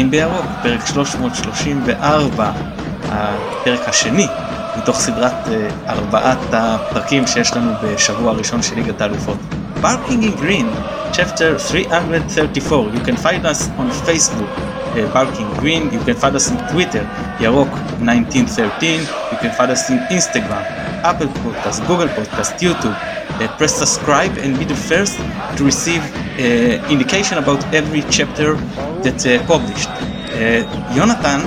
פותחים בירוק, פרק 334, הפרק השני מתוך סדרת uh, ארבעת הפרקים שיש לנו בשבוע הראשון של ליגת האלופות. Barking in Green, chapter 334, you can find us on Facebook, uh, Barking Green, you can find us on Twitter, ירוק 1913, you can find us on Instagram, Apple Podcast, Google Podcast, YouTube. Uh, press subscribe and be the first to receive uh, indication about every chapter that's uh, published. Uh, Jonathan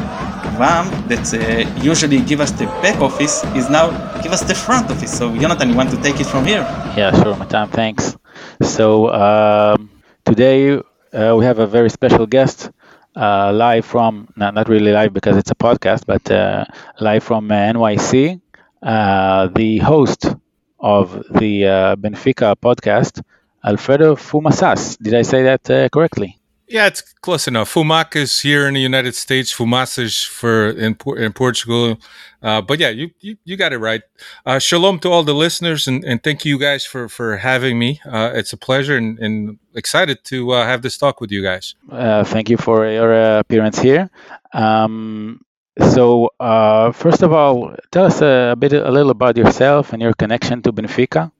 Avraham that uh, usually give us the back office is now give us the front office. So Jonathan, you want to take it from here? Yeah, sure, Matan, thanks. So um, today uh, we have a very special guest. Uh, live from not, not really live because it's a podcast but uh, live from uh, nyc uh, the host of the uh, benfica podcast alfredo fumasas did i say that correctly yeah, it's close enough. Fumac is here in the United States. Fumasas for in, in Portugal. Uh, but yeah, you, you, you got it right. Uh, shalom to all the listeners, and, and thank you guys for for having me. Uh, it's a pleasure, and, and excited to uh, have this talk with you guys. Uh, thank you for your uh, appearance here. Um, so first of all, tell us a, a bit, a little about yourself and your connection to Benfica.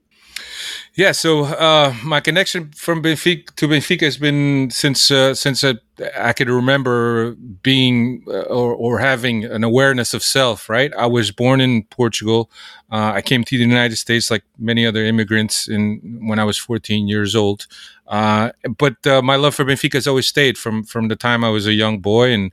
Yeah, so uh, my connection from Benfica to Benfica has been since uh, since I, I could remember being uh, or, or having an awareness of self. Right, I was born in Portugal. Uh, I came to the United States like many other immigrants in when I was 14 years old. Uh, but uh, my love for Benfica has always stayed from from the time I was a young boy, and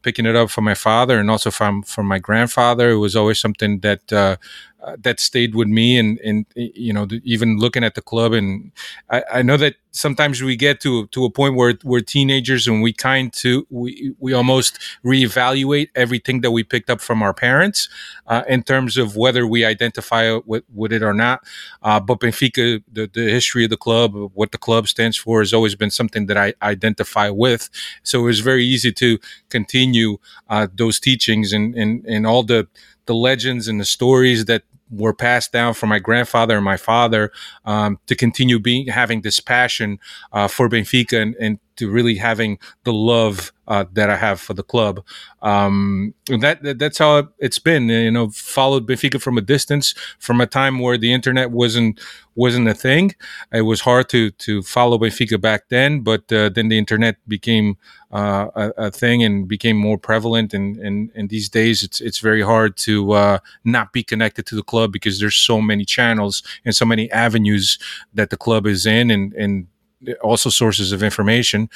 picking it up from my father and also from from my grandfather. It was always something that uh, that stayed with me and and you know even looking at the club. And I, I, know that sometimes we get to to a point where we're teenagers and we kind to we we almost reevaluate everything that we picked up from our parents uh, in terms of whether we identify with, with it or not. Uh, but Benfica the, the history of the club what the club stands for has always been something that I identify with. So it was very easy to continue uh, those teachings and and and all the the legends and the stories that were passed down from my grandfather and my father um, to continue being having this passion uh, for Benfica and, and to really having the love uh, that I have for the club. Um, that, that, that's how it's been. You know, followed Benfica from a distance, from a time where the internet wasn't wasn't a thing. It was hard to to follow Benfica back then, but uh, then the internet became uh, a, a, thing and became more prevalent. And, and and these days, it's it's very hard to uh, not be connected to the club because there's so many channels and so many avenues that the club is in, and and also sources of information.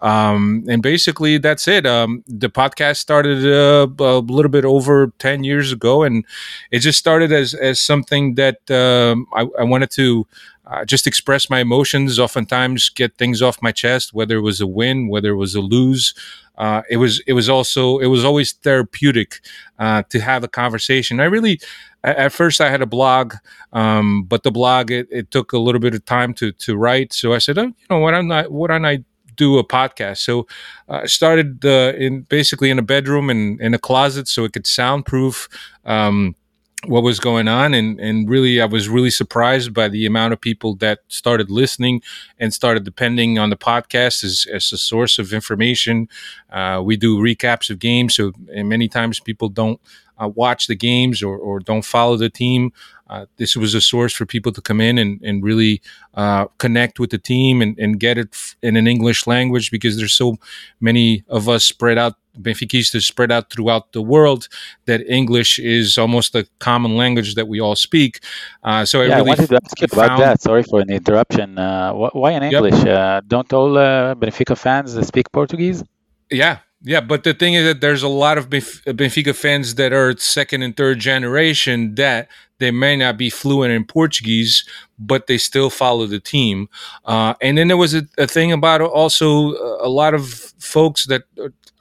Um, and basically, that's it. Um, the podcast started uh, a little bit over 10 years ago, and it just started as, as something that um, I, I, wanted to. Uh, just express my emotions, oftentimes get things off my chest, whether it was a win, whether it was a lose. Uh, it was it was also it was always therapeutic uh, to have a conversation. I really at first I had a blog, um, but the blog it, it, took a little bit of time to to write. So I said, oh, you know, why don't I why don't I do a podcast? So uh, I started uh, in basically in a bedroom and in a closet, so it could soundproof. Um, what was going on and and really I was really surprised by the amount of people that started listening and started depending on the podcast as, as a source of information. Uh, we do recaps of games, so many times people don't uh, watch the games or, or don't follow the team. Uh, this was a source for people to come in and, and really uh, connect with the team and, and get it in an English language because there's so many of us spread out Benfiquistas spread out throughout the world that English is almost a common language that we all speak. Uh, so I yeah, really I wanted to ask you about that. Sorry for the interruption. Uh, why in English? Yep. Uh, don't all uh, Benfica fans speak Portuguese? Yeah, yeah, but the thing is that there's a lot of Benfica fans that are second and third generation that they may not be fluent in Portuguese, but they still follow the team. Uh, and then there was a, a, thing about also a lot of folks that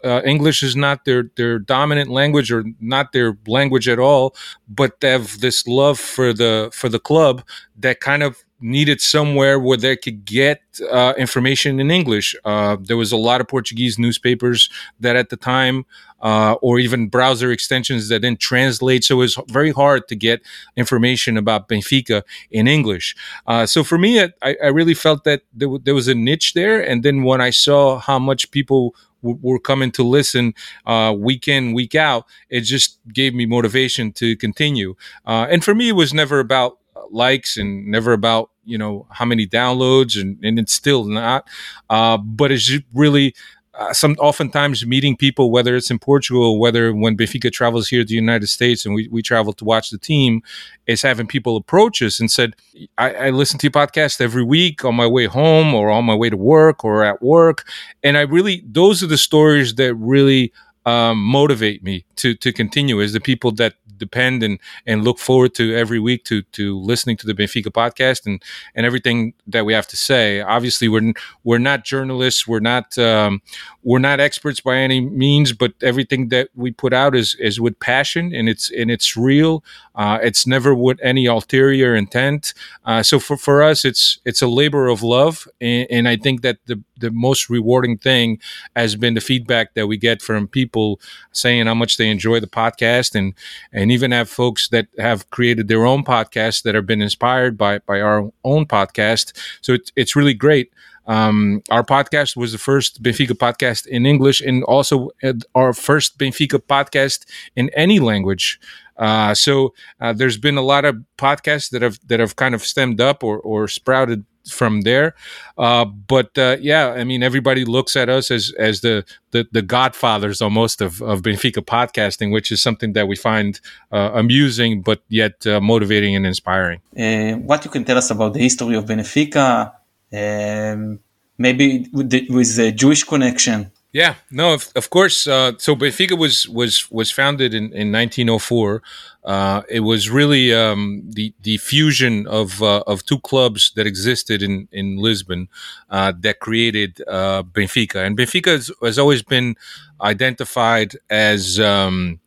uh, English is not their their dominant language or not their language at all, but they have this love for the for the club that kind of needed somewhere where they could get uh, information in English. Uh, there was a lot of Portuguese newspapers that at the time, uh, or even browser extensions that didn't translate. So it was very hard to get information about Benfica in English. Uh, so for me, I, I, really felt that there, w- there was a niche there. And then when I saw how much people were coming to listen uh, week in, week out, it just gave me motivation to continue. Uh, and for me, it was never about likes and never about you know how many downloads, and, and it's still not. Uh, but it's really uh, some oftentimes meeting people, whether it's in Portugal, whether when Benfica travels here to the United States and we, we travel to watch the team, is having people approach us and said, I, I listen to your podcast every week on my way home or on my way to work or at work. And I really, those are the stories that really um, motivate me to to continue is the people that depend and and look forward to every week to to listening to the Benfica podcast and and everything that we have to say. Obviously, we're we're not journalists, we're not um, we're not experts by any means, but everything that we put out is is with passion and it's and it's real. Uh, it's never with any ulterior intent. Uh, so for for us, it's it's a labor of love, and, and I think that the the most rewarding thing has been the feedback that we get from people saying how much they enjoy the podcast and and even have folks that have created their own podcasts that have been inspired by by our own podcast. So it's, it's really great um, our podcast was the first Benfica podcast in English and also our first Benfica podcast in any language. Uh, so uh, there's been a lot of podcasts that have that have kind of stemmed up or, or sprouted from there. Uh, but uh, yeah, I mean, everybody looks at us as as the the, the godfathers almost of, of Benfica podcasting, which is something that we find uh, amusing, but yet uh, motivating and inspiring. Uh, what you can tell us about the history of Benfica, um, maybe with the, the Jewish connection. Yeah, no, of, of course. Uh, so Benfica was was was founded in, in 1904. Uh, it was really um, the the fusion of uh, of two clubs that existed in in Lisbon uh, that created uh, Benfica. And Benfica has, has, always been identified as um,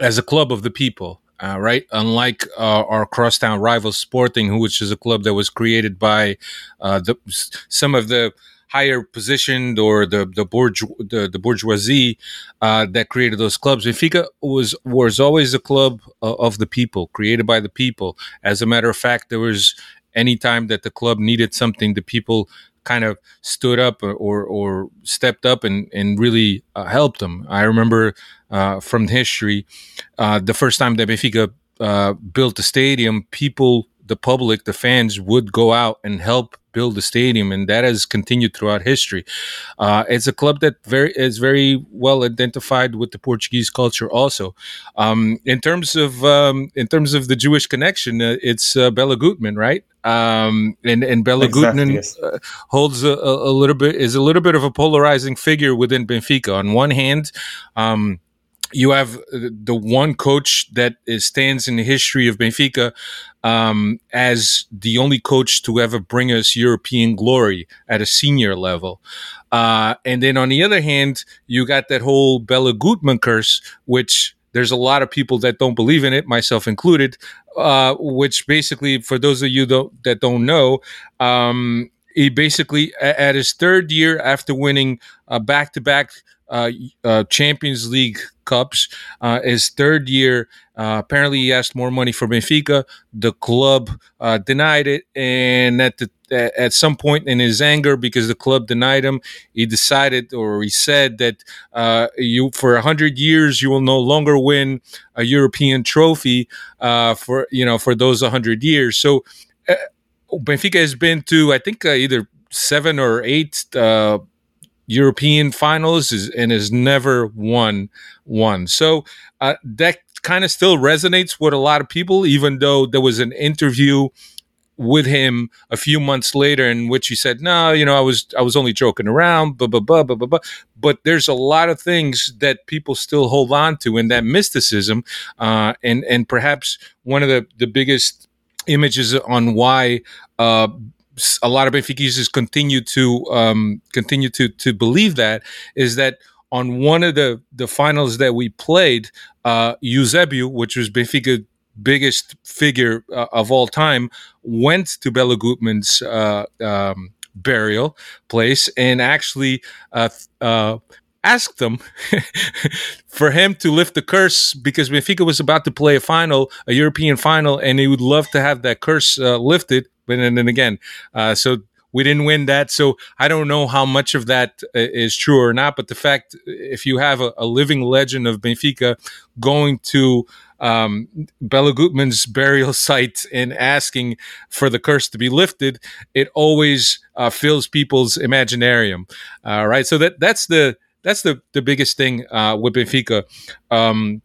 as a club of the people. Uh, right, unlike our crosstown rival Sporting, who which is a club that was created by the, some of the higher positioned or the the, bourgeois, the, the bourgeoisie uh, that created those clubs. Benfica was was always a club uh, of the people, created by the people. As a matter of fact, there was any time that the club needed something, the people kind of stood up or or, stepped up and and really uh, helped them. I remember uh, from history uh, the first time that Benfica uh, built the stadium, people the public, the fans would go out and help build the stadium, and that has continued throughout history. Uh, it's a club that very is very well identified with the Portuguese culture. Also, um, in terms of um, in terms of the Jewish connection, uh, it's Bela Gutmann, right? Um, and and Bela exactly, Gutmann uh, holds a, a, little bit is a little bit of a polarizing figure within Benfica. On one hand, um, you have the one coach that is, stands in the history of Benfica um, as the only coach to ever bring us European glory at a senior level. Uh, and then on the other hand, you got that whole Bela Gutmann curse, which there's a lot of people that don't believe in it, myself included. Uh, which basically, for those of you don't, that don't know, um, he basically at his third year after winning back to back Champions League cups. Uh, his third year, uh, apparently he asked more money for Benfica. The club uh, denied it, and at the at some point in his anger, because the club denied him, he decided or he said that uh, you for a hundred years you will no longer win a European trophy uh, for you know for those hundred years. So uh, Benfica has been to I think either seven or eight European finals and has never won one. So uh, that kind of still resonates with a lot of people, even though there was an interview with him a few months later in which he said, "No, you know, I was I was only joking around." Blah blah blah blah blah. blah. But there's a lot of things that people still hold on to in that mysticism, uh, and and perhaps one of the the biggest images on why uh, a lot of Benfiquistas continue to um, continue to to believe that is that on one of the the finals that we played, uh, Eusebio, which was Benfica biggest figure uh, of all time, went to Bela Gutmann's uh, um, burial place and actually uh, uh, asked them for him to lift the curse because Benfica was about to play a final, a European final, and he would love to have that curse uh, lifted. But and then again, uh, so we didn't win that. So I don't know how much of that uh, true or not. But the fact, if you have a, a living legend of Benfica going to um, Bela Gutmann's burial site and asking for the curse to be lifted, it always uh, fills people's imaginarium. Uh, right. So that that's the that's the the biggest thing uh, with Benfica. Um,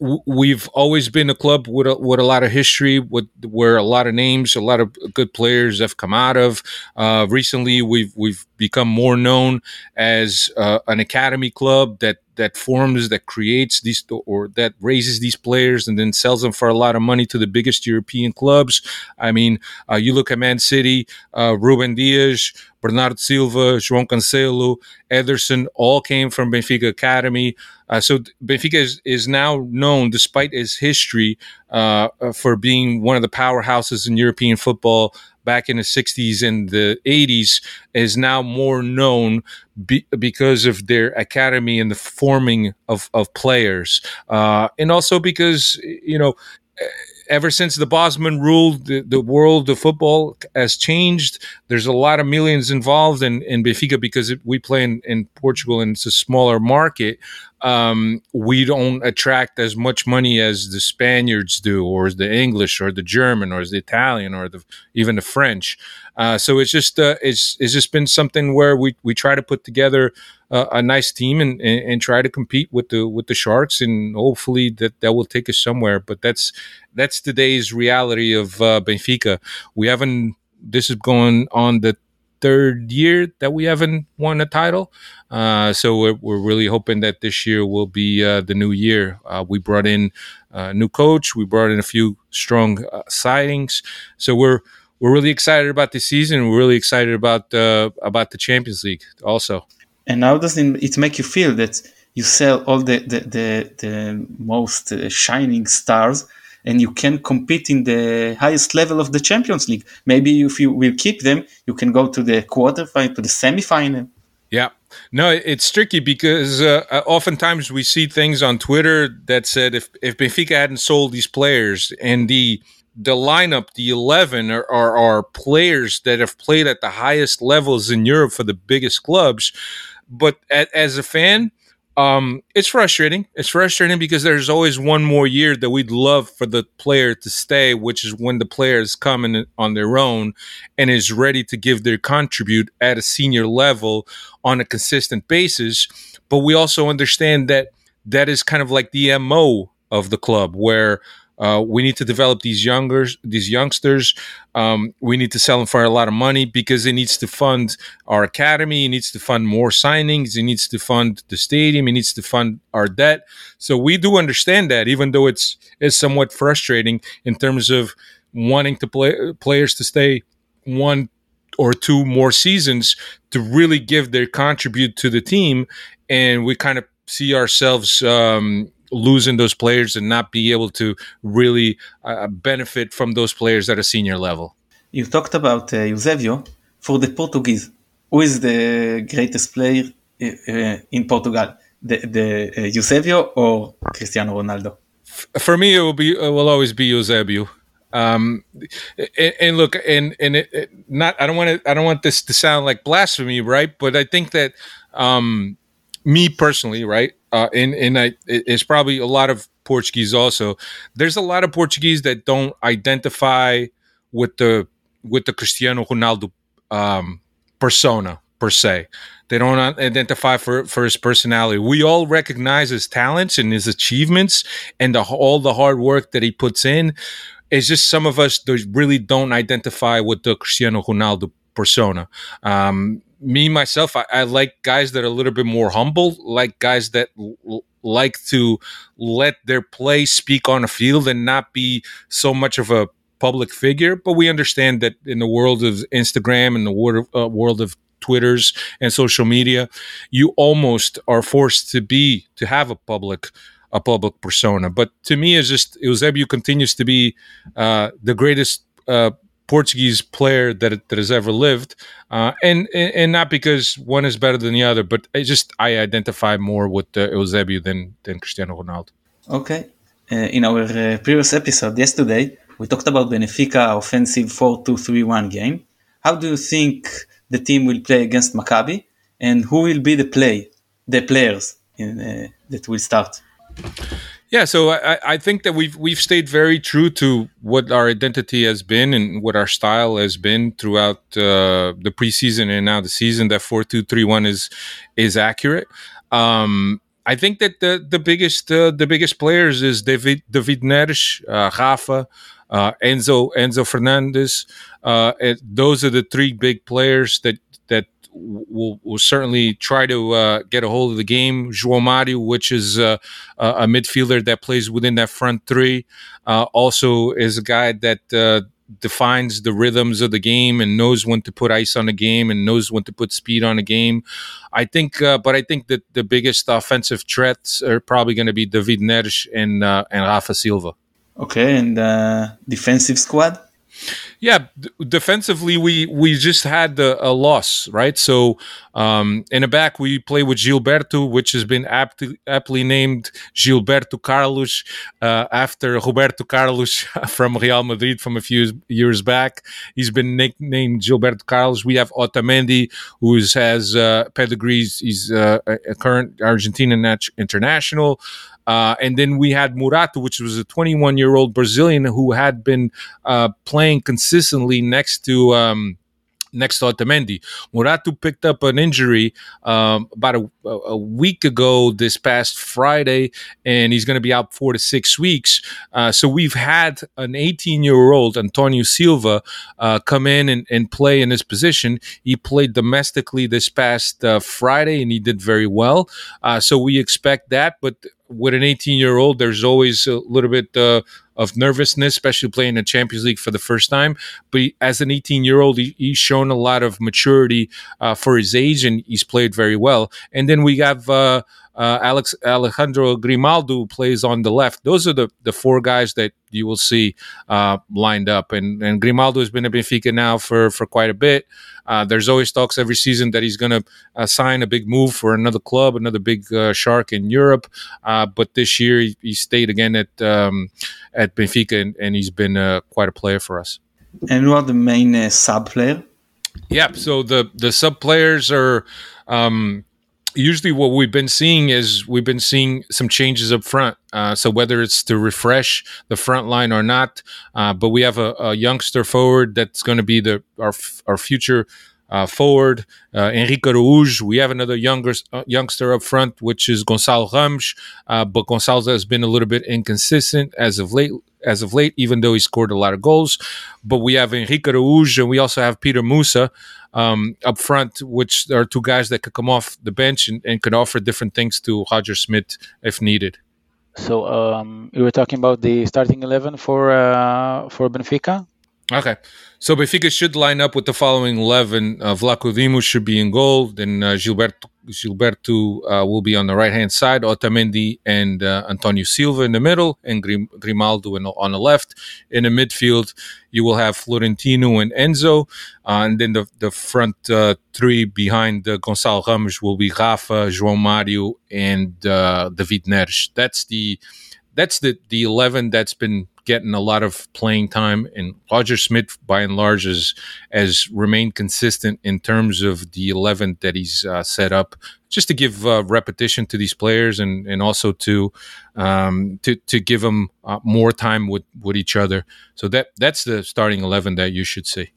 we've always been a club with a, with a lot of history, with where a lot of names, a lot of good players have come out of. Uh, recently, we've we've become more known as uh, an academy club that that forms, that creates these, or that raises these players and then sells them for a lot of money to the biggest European clubs. I mean, uh, you look at Man City, uh, Ruben Dias, Bernardo Silva, João Cancelo, Ederson, all came from Benfica Academy. Uh, so Benfica is, is now known, despite its history, uh, for being one of the powerhouses in European football back in the 60s and the 80s is now more known be, because of their academy and the forming of, of players. Uh, and also because, you know, ever since the Bosman ruled, the, the world of football has changed. There's a lot of millions involved in, in Benfica because we play in, in Portugal and it's a smaller market um, we don't attract as much money as the Spaniards do, or the English, or the German, or the Italian, or the even the French. Uh, so it's just uh, it's it's just been something where we, we try to put together a, a nice team and, and, and, try to compete with the with the Sharks, and hopefully that that will take us somewhere. But that's that's today's reality of uh, Benfica. We haven't. This is going on the third year that we haven't won a title. Uh, so we're, we're, really hoping that this year will be uh, the new year. Uh, we brought in a new coach. We brought in a few strong uh, sightings. So we're we're really excited about the season. We're really excited about uh, about the Champions League also. And how does it make you feel that you sell all the the the, the most uh, shining stars? And you can compete in the highest level of the Champions League. Maybe if you will keep them, you can go to the quarterfinal, to the semifinal. Yeah. No, it's tricky because uh, uh, oftentimes we see things on Twitter that said if, if Benfica hadn't sold these players and the the lineup, the 11 are, are, are players that have played at the highest levels in Europe for the biggest clubs. But at, as a fan, um, it's frustrating. It's frustrating because there's always one more year that we'd love for the player to stay, which is when the player is coming on their own and is ready to give their contribute at a senior level on a consistent basis. But we also understand that that is kind of like the MO of the club, where uh, we need to develop these younger these youngsters. Um, we need to sell them for a lot of money because it needs to fund our academy. It needs to fund more signings. It needs to fund the stadium. It needs to fund our debt. So we do understand that, even though it's it's somewhat frustrating in terms of wanting to play players to stay one or two more seasons to really give their contribute to the team, and we kind of see ourselves um, losing those players and not be able to really uh, benefit from those players at a senior level. You talked about uh, Eusebio. For the Portuguese, who is the greatest player uh, uh in Portugal? The, the uh, Eusebio or Cristiano Ronaldo? For me, it will be it will always be Eusebio. Um, and, and, look, and and it, it not I don't want to I don't want this to sound like blasphemy, right? But I think that um, me personally, right? Uh, and and I, it's probably a lot of Portuguese also. There's a lot of Portuguese that don't identify with the with the Cristiano Ronaldo um, persona per se. They don't identify for for his personality. We all recognize his talents and his achievements and the, all the hard work that he puts in. It's just some of us really don't identify with the Cristiano Ronaldo persona. Um, me myself, I, I, like guys that are a little bit more humble, like guys that l- like to let their play speak on a field and not be so much of a public figure. But we understand that in the world of Instagram and the world of, uh, world of Twitters and social media, you almost are forced to be to have a public a public persona. But to me, it's just Eusebio continues to be uh, the greatest uh, Portuguese player that that has ever lived, uh, and, and not because one is better than the other, but just I identify more with uh, Eusebio than than Cristiano Ronaldo. Okay, uh, in our uh, previous episode yesterday, we talked about Benfica offensive four two three one game. how do you think the team will play against Maccabi, and who will be the play, the players in, uh, that will start? Yeah, so I, I think that we've we've stayed very true to what our identity has been and what our style has been throughout uh, the preseason and now the season. That four two three one is is accurate. Um, I think that the the biggest uh, the biggest players is David David Neres, uh, Rafa, uh, Enzo Enzo Fernandez. Uh, those are the three big players that that will will certainly try to uh, get a hold of the game. João Mario, which is uh, a midfielder that plays within that front three, uh, also is a guy that uh, defines the rhythms of the game and knows when to put ice on the game and knows when to put speed on the game. I think, uh, but I think that the biggest offensive threats are probably going to be David Neres and uh, and Rafa Silva. Okay, and uh, defensive squad. Yeah, d- defensively we we just had a, a loss, right? So um, in the back we play with Gilberto, which has been aptly, aptly named Gilberto Carlos uh, after Roberto Carlos from Real Madrid from a few years back. He's been nicknamed Gilberto Carlos. We have Otamendi, who has uh, pedigrees. He's uh, a current Argentinian international. Uh, and then we had Morato, which was a 21 year old Brazilian who had been uh, playing consistently next to. Um, next to Otamendi. Morato picked up an injury um, about a, a, week ago this past Friday, and he's going to be out four to six weeks. Uh, so we've had an 18 year old Antonio Silva uh, come in and, and, play in his position. He played domestically this past uh, Friday, and he did very well. Uh, so we expect that, but with an 18 year old, there's always a little bit uh, of nervousness, especially playing in the Champions League for the first time. But he, as an 18 year old, he, he's shown a lot of maturity uh, for his age, and he's played very well. And then we have uh, uh, Alex Alejandro Grimaldo plays on the left. Those are the, the four guys that you will see uh, lined up. And, and Grimaldo has been at Benfica now for, for quite a bit. Uh, there's always talks every season that he's going to uh, sign a big move for another club, another big uh, shark in Europe. Uh, but this year he, he, stayed again at um, at Benfica, and, and he's been quite a player for us. And who are the main sub player? Yeah, so the the sub players are. Um, usually what we've been seeing is we've been seeing some changes up front. Uh, so whether it's to refresh the front line or not, uh, but we have a, a, youngster forward that's going to be the our our future uh, forward, uh, Henrique Araújo. We have another younger uh, youngster up front, which is Gonçalo Ramos. Uh, but Gonçalo has been a little bit inconsistent as of late. As of late, even though he scored a lot of goals, but we have Henrique Araújo and we also have Petar Musa um, up front, which are two guys that could come off the bench and, and could offer different things to Roger Schmidt if needed. So um, you were talking about the starting eleven for uh, for Benfica. Okay. So Benfica should line up with the following 11. Uh, Vlachodimos should be in goal. Then uh, Gilberto, Gilberto uh, will be on the right hand side. Otamendi and uh, Antonio Silva in the middle. And Grim, Grimaldo in, on the left. In the midfield, you will have Florentino and Enzo. Uh, and then the, the front three behind uh, Gonçalo Ramos will be Rafa, João Mario, and David Neres. That's the that's the, the 11 that's been getting a lot of playing time. And Roger Schmidt, by and large, has, has remained consistent in terms of the 11 that he's uh, set up, just to give uh, repetition to these players and, and also to um, to to give them uh, more time with, with each other. So that that's the starting 11 that you should see.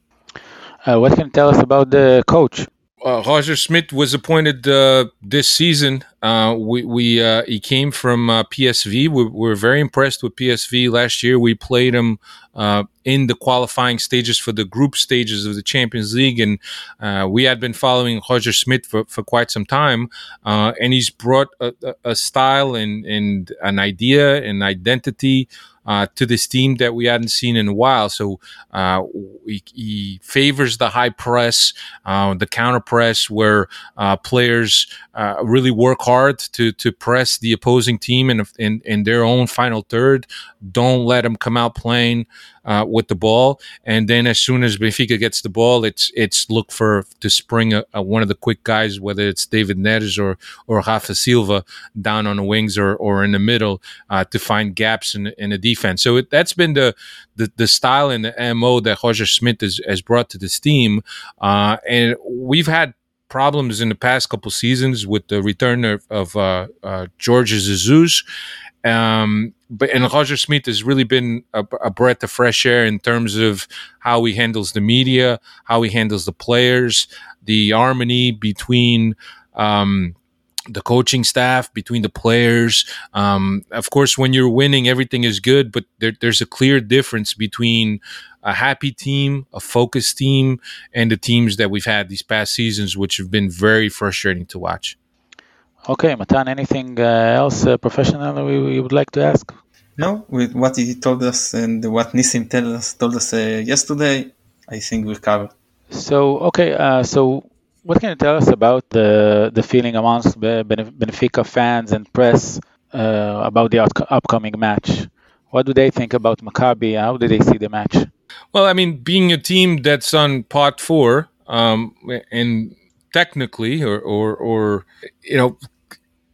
What can you tell us about the coach? Uh, Roger Schmidt was appointed uh, this season. Uh, we, we uh, he came from uh, PSV. We, we, were very impressed with PSV last year. We played him uh, in the qualifying stages for the group stages of the Champions League, and we had been following Roger Schmidt for, for quite some time. and he's brought a, a style and, and an idea and identity uh, to this team that we hadn't seen in a while. So uh, he, he, favors the high press, uh, the counter press, where uh, players uh, really work hard to to press the opposing team in, in, in their own final third. Don't let them come out playing uh, with the ball. And then as soon as Benfica gets the ball, it's it's look for to spring a, a one of the quick guys, whether it's David Neres or or Rafa Silva down on the wings or or in the middle uh, to find gaps in in the defense defense. So it, that's been the, the the style and the mo that Roger Schmidt has, has brought to this team, uh, and we've had problems in the past couple seasons with the return of, of uh, uh, Jorge Jesus. Um, but and Roger Schmidt has really been a, a, breath of fresh air in terms of how he handles the media, how he handles the players, the harmony between um, the coaching staff, between the players. Um, of course, when you're winning, everything is good, but there, there's a clear difference between a happy team, a focused team, and the teams that we've had these past seasons, which have been very frustrating to watch. Okay, Matan, anything uh, else uh, professional we, we, would like to ask? No, with what he told us and what Nissim told us, told us uh, yesterday, I think we're covered. So, okay, uh, so what can you tell us about the the feeling amongst Benfica fans and press uh, about the upcoming match? What do they think about Maccabi? How do they see the match? Well, I mean, being a team that's on pot four, um, and technically, or, or, or, you know,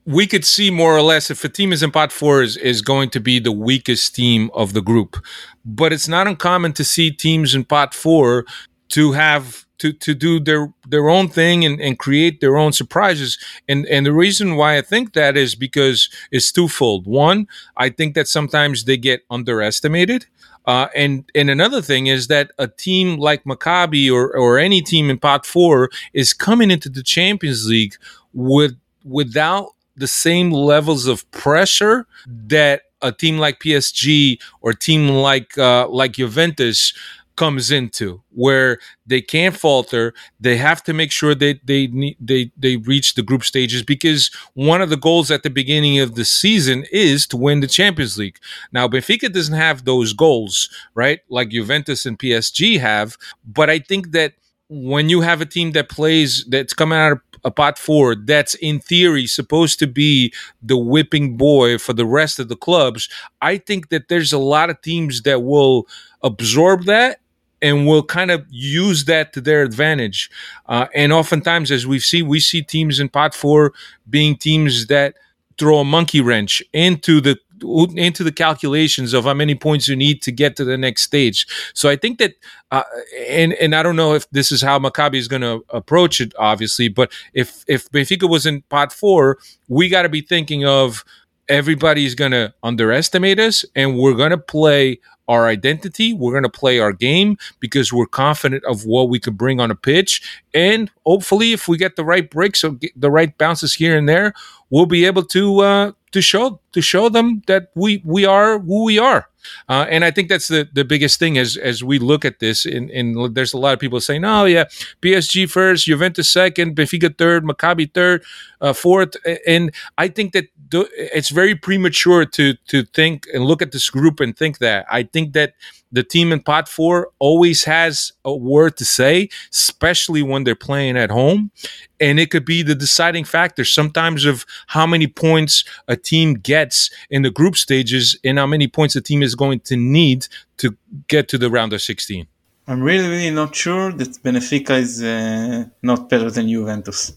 we could see more or less if a team is in pot four is, is going to be the weakest team of the group. But it's not uncommon to see teams in pot four to have to to do their their own thing and, and create their own surprises. And and the reason why I think that is because it's twofold. One, I think that sometimes they get underestimated uh, and and another thing is that a team like Maccabi or or any team in Pot Four is coming into the Champions League with without the same levels of pressure that a team like PSG or team like uh, like Juventus comes into where they can't falter they have to make sure that they need they they reach the group stages because one of the goals at the beginning of the season is to win the champions league. Now benfica doesn't have those goals right like juventus and psg have but i think that when you have a team that plays that's coming out of a pot four that's in theory supposed to be the whipping boy for the rest of the clubs i think that there's a lot of teams that will absorb that and will kind of use that to their advantage. Uh, and oftentimes, as we see, we see teams in pot four being teams that throw a monkey wrench into the into the calculations of how many points you need to get to the next stage. So I think that, uh, and and I don't know if this is how Maccabi is going to approach it, obviously, but if if Benfica was in pot four, we got to be thinking of everybody's going to underestimate us, and we're going to play our identity. We're going to play our game because we're confident of what we could bring on a pitch. And hopefully, if we get the right breaks or the right bounces here and there, we'll be able to uh, to show to show them that we we are who we are. Uh, and I think that's the, the biggest thing as as we look at this. And, and there's a lot of people saying, "Oh yeah, PSG first, Juventus second, Benfica third, Maccabi third, uh, fourth. And I think that it's very premature to to think and look at this group and think that. I think that the team in pot four always has a word to say, especially when they're playing at home. And it could be the deciding factor sometimes of how many points a team gets in the group stages and how many points a team is going to need to get to the round of 16. I'm really, really not sure that Benfica is uh, not better than Juventus.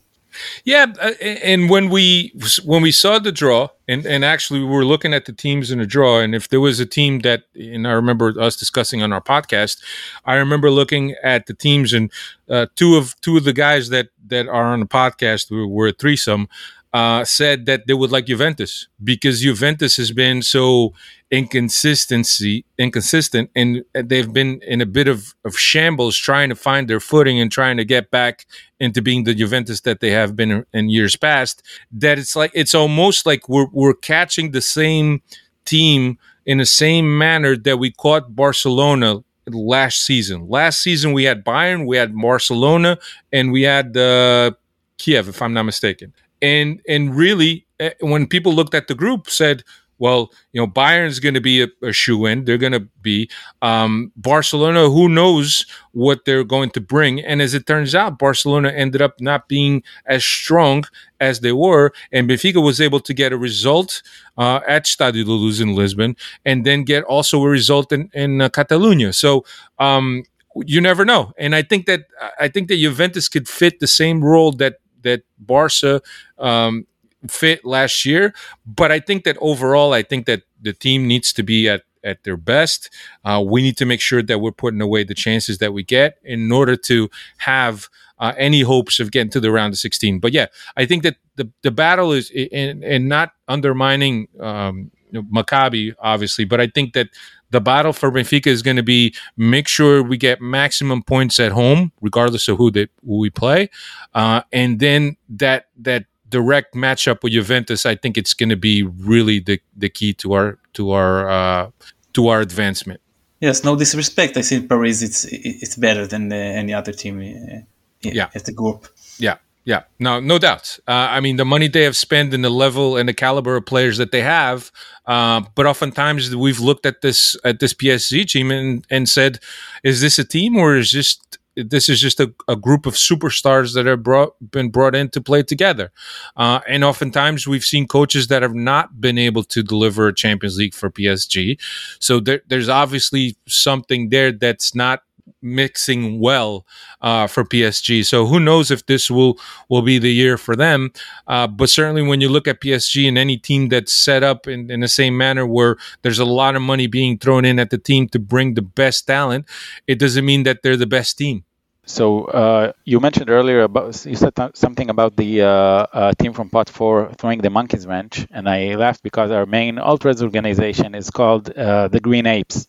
Yeah, uh, and when we when we saw the draw, and and actually we were looking at the teams in the draw, and if there was a team that, and I remember us discussing on our podcast, I remember looking at the teams, and uh, two of two of the guys that that are on the podcast were, were a threesome uh, said that they would like Juventus because Juventus has been so inconsistency inconsistent and they've been in a bit of, of shambles trying to find their footing and trying to get back into being the Juventus that they have been in years past that it's like it's almost like we're we're catching the same team in the same manner that we caught Barcelona last season. Last season we had Bayern, we had Barcelona, and we had uh, Kiev, if I'm not mistaken and and really eh, when people looked at the group said well you know bayern's going to be a, a shoe in they're going to be. Um, barcelona who knows what they're going to bring. And as it turns out barcelona ended up not being as strong as they were. And benfica was able to get a result uh, at Stadio da Luz in lisbon and then get also a result in, in uh, catalonia. So um, you never know. And i think that i think that juventus could fit the same role that that Barca um, fit last year. But I think that overall, I think that the team needs to be at at their best. Uh, we need to make sure that we're putting away the chances that we get in order to have uh, any hopes of getting to the round of 16. But yeah, I think that the, the battle is in not undermining um, you know, Maccabi, obviously, but I think that the battle for Benfica is going to be make sure we get maximum points at home, regardless of who, they, who we play, uh, and then that that direct matchup with Juventus, I think it's going to be really the, the key to our to our uh, to our advancement. Yes, no disrespect. I think Paris it's it's better than uh, any other team. Uh, yeah, at the group. Yeah, yeah, no, no doubt. Uh, I mean, the money they have spent and the level and the caliber of players that they have. Uh, but oftentimes we've looked at this at this PSG team and and said, is this a team or is just this is just a, a group of superstars that have brought been brought in to play together? Uh, and oftentimes we've seen coaches that have not been able to deliver a Champions League for PSG. So there, there's obviously something there that's not mixing well uh, for PSG. So who knows if this will will be the year for them? Uh, but certainly, when you look at PSG and any team that's set up in, in the same manner, where there's a lot of money being thrown in at the team to bring the best talent, it doesn't mean that they're the best team. So uh, you mentioned earlier about you said th- something about the uh, uh, team from Pot Four throwing the monkey's wrench, and I laughed because our main ultras organization is called uh, the Green Apes.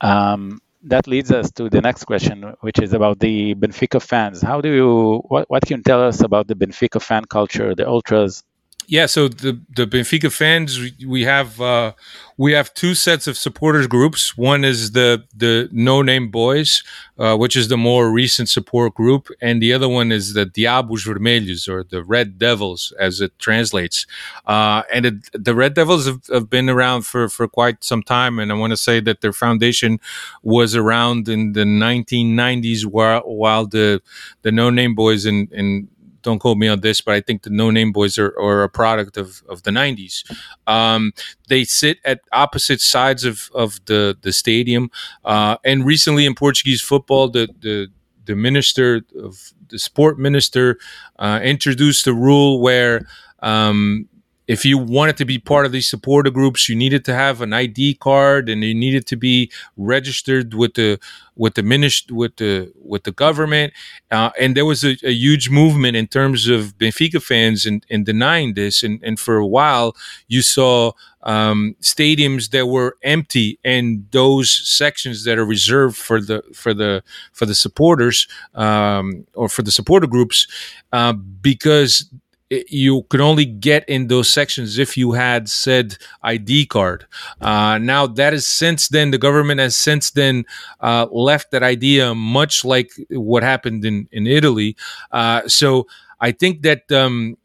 Um, that leads us to the next question, which is about the Benfica fans. How do you what, what can you tell us about the Benfica fan culture, the ultras? Yeah, so the the Benfica fans we have uh, we have two sets of supporters groups. One is the the No Name Boys, uh, which is the more recent support group, and the other one is the Diabos Vermelhos or the Red Devils, as it translates. Uh, and it, the Red Devils have, have, been around for for quite some time, and I want to say that their foundation was around in the 1990s, while while the the No Name Boys in in don't quote me on this, but I think the No Name Boys are, are a product of, of the 90s. Um, they sit at opposite sides of, of the, the stadium. Uh, and recently in Portuguese football, the, the, the minister of the sport minister uh, introduced a rule where um, if you wanted to be part of these supporter groups, you needed to have an ID card and you needed to be registered with the with the minister with the with the government. Uh, and there was a, a, huge movement in terms of Benfica fans in denying this. And, and for a while, you saw um, stadiums that were empty and those sections that are reserved for the for the for the supporters um, or for the supporter groups uh, because you could only get in those sections if you had said ID card. Uh, now that is since then the government has since then uh, left that idea, much like what happened in in Italy. Uh, so I think that um,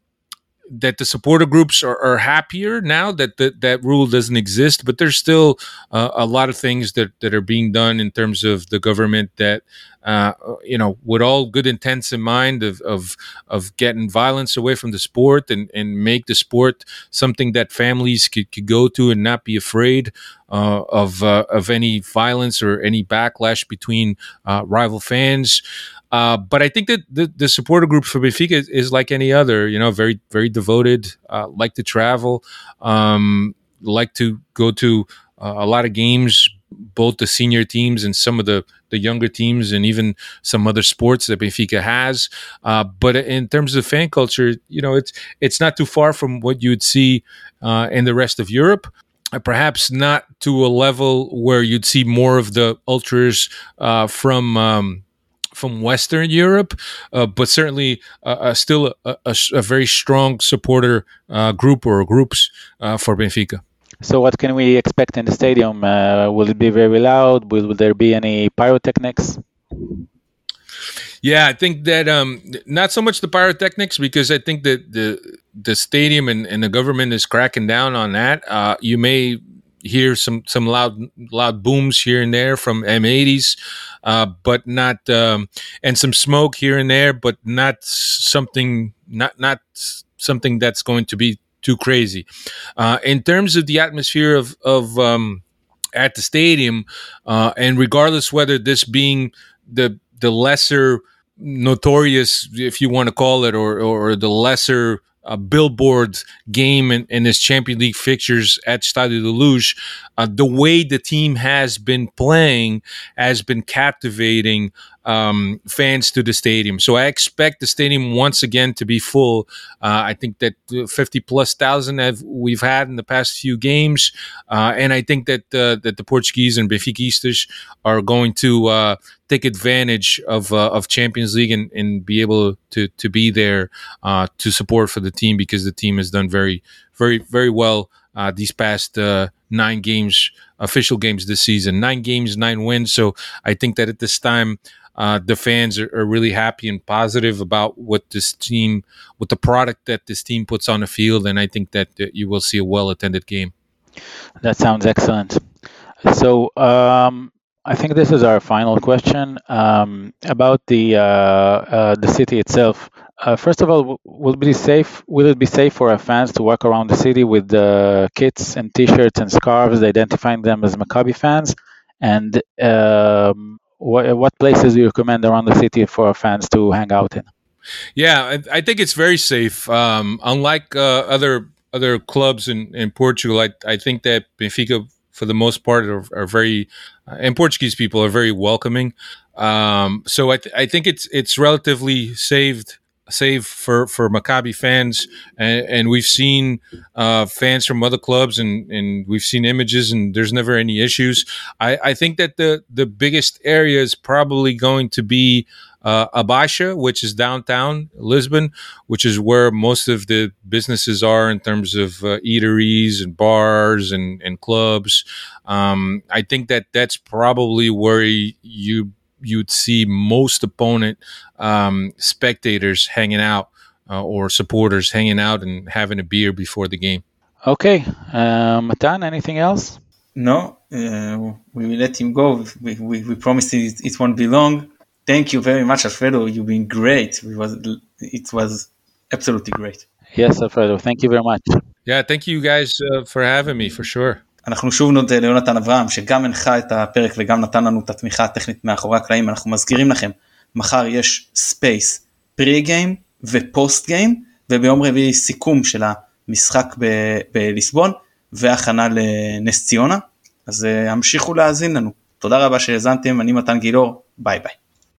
that the supporter groups are, are happier now that the, that rule doesn't exist, but there's still uh, a lot of things that, that are being done in terms of the government that, uh, you know, with all good intents in mind of, of, of getting violence away from the sport and, and make the sport something that families could, could go to and not be afraid uh, of, uh, of any violence or any backlash between uh, rival fans. Uh, but I think that the, the supporter group for Benfica is, is, like any other, you know, very, very devoted, like to travel, um, like to go to a lot of games, both the senior teams and some of the, the younger teams and even some other sports that Benfica has. Uh, but in terms of fan culture, you know, it's, it's not too far from what you would see uh, in the rest of Europe perhaps not to a level where you'd see more of the ultras uh, from um, from Western Europe, uh, but certainly uh, uh still a, a, a, very strong supporter uh, group or groups uh, for Benfica. So, what can we expect in the stadium? will it be very loud? Will, will there be any pyrotechnics? Yeah, I think that um, not so much the pyrotechnics because I think that the the stadium and, and the government is cracking down on that. Uh, you may hear some some loud loud booms here and there from M80s, uh, but not um, and some smoke here and there, but not something not not something that's going to be too crazy. Uh, in terms of the atmosphere of of um, at the stadium, uh, and regardless whether this being the the lesser notorious, if you want to call it, or or the lesser uh, billboard game in, in his Champions League fixtures at Stade de Luz, uh, the way the team has been playing has been captivating um, fans to the stadium. So I expect the stadium once again to be full. Uh, I think that 50 plus thousand have we've had in the past few games, uh, and I think that uh, that the Portuguese and Benfiquistas are going to uh, take advantage of uh, of Champions League and, and be able to to be there uh, to support for the team because the team has done very very very well these past nine games official games this season nine games nine wins so i think that at this time uh, the fans are, are, really happy and positive about what this team, what the product that this team puts on the field, and I think that, you will see a well-attended game. That sounds excellent. So um, I think this is our final question um, about the uh, uh, the city itself. Uh, first of all, will it be safe? Will it be safe for our fans to walk around the city with the kits and T-shirts and scarves, identifying them as Maccabi fans? And um, what, what places do you recommend around the city for fans to hang out in? Yeah, I, I think it's very safe. Um, unlike uh, other other clubs in, in Portugal, I, I think that Benfica, for the most part, are, are very uh, and Portuguese people are very welcoming. Um, so I, th- I think it's it's relatively saved save for for Maccabi fans, and, and we've seen uh, fans from other clubs, and and we've seen images, and there's never any issues. I, I think that the the biggest area is probably going to be uh, A Baixa, which is downtown Lisbon, which is where most of the businesses are in terms of uh, eateries and bars and, and clubs. Um, I think that that's probably where you you'd see most opponent um, spectators hanging out uh, or supporters hanging out and having a beer before the game. Okay, uh, Matan, anything else? No, uh, we will let him go. We, we, we promised it, it won't be long. Thank you very much, Alfredo. You've been great. It was, it was absolutely great. Yes, Alfredo. Thank you very much. Yeah, thank you guys uh, for having me for sure. אנחנו שוב נודה ליונתן אברהם שגם הנחה את הפרק וגם נתן לנו את התמיכה הטכנית מאחורי הקלעים. אנחנו מזכירים לכם מחר יש ספייס פרי גיים ופוסט גיים וביום רביעי סיכום של המשחק ב- בליסבון והכנה לנס ציונה. אז המשיכו להאזין לנו. תודה רבה שהאזנתם אני מתן גילאור ביי ביי.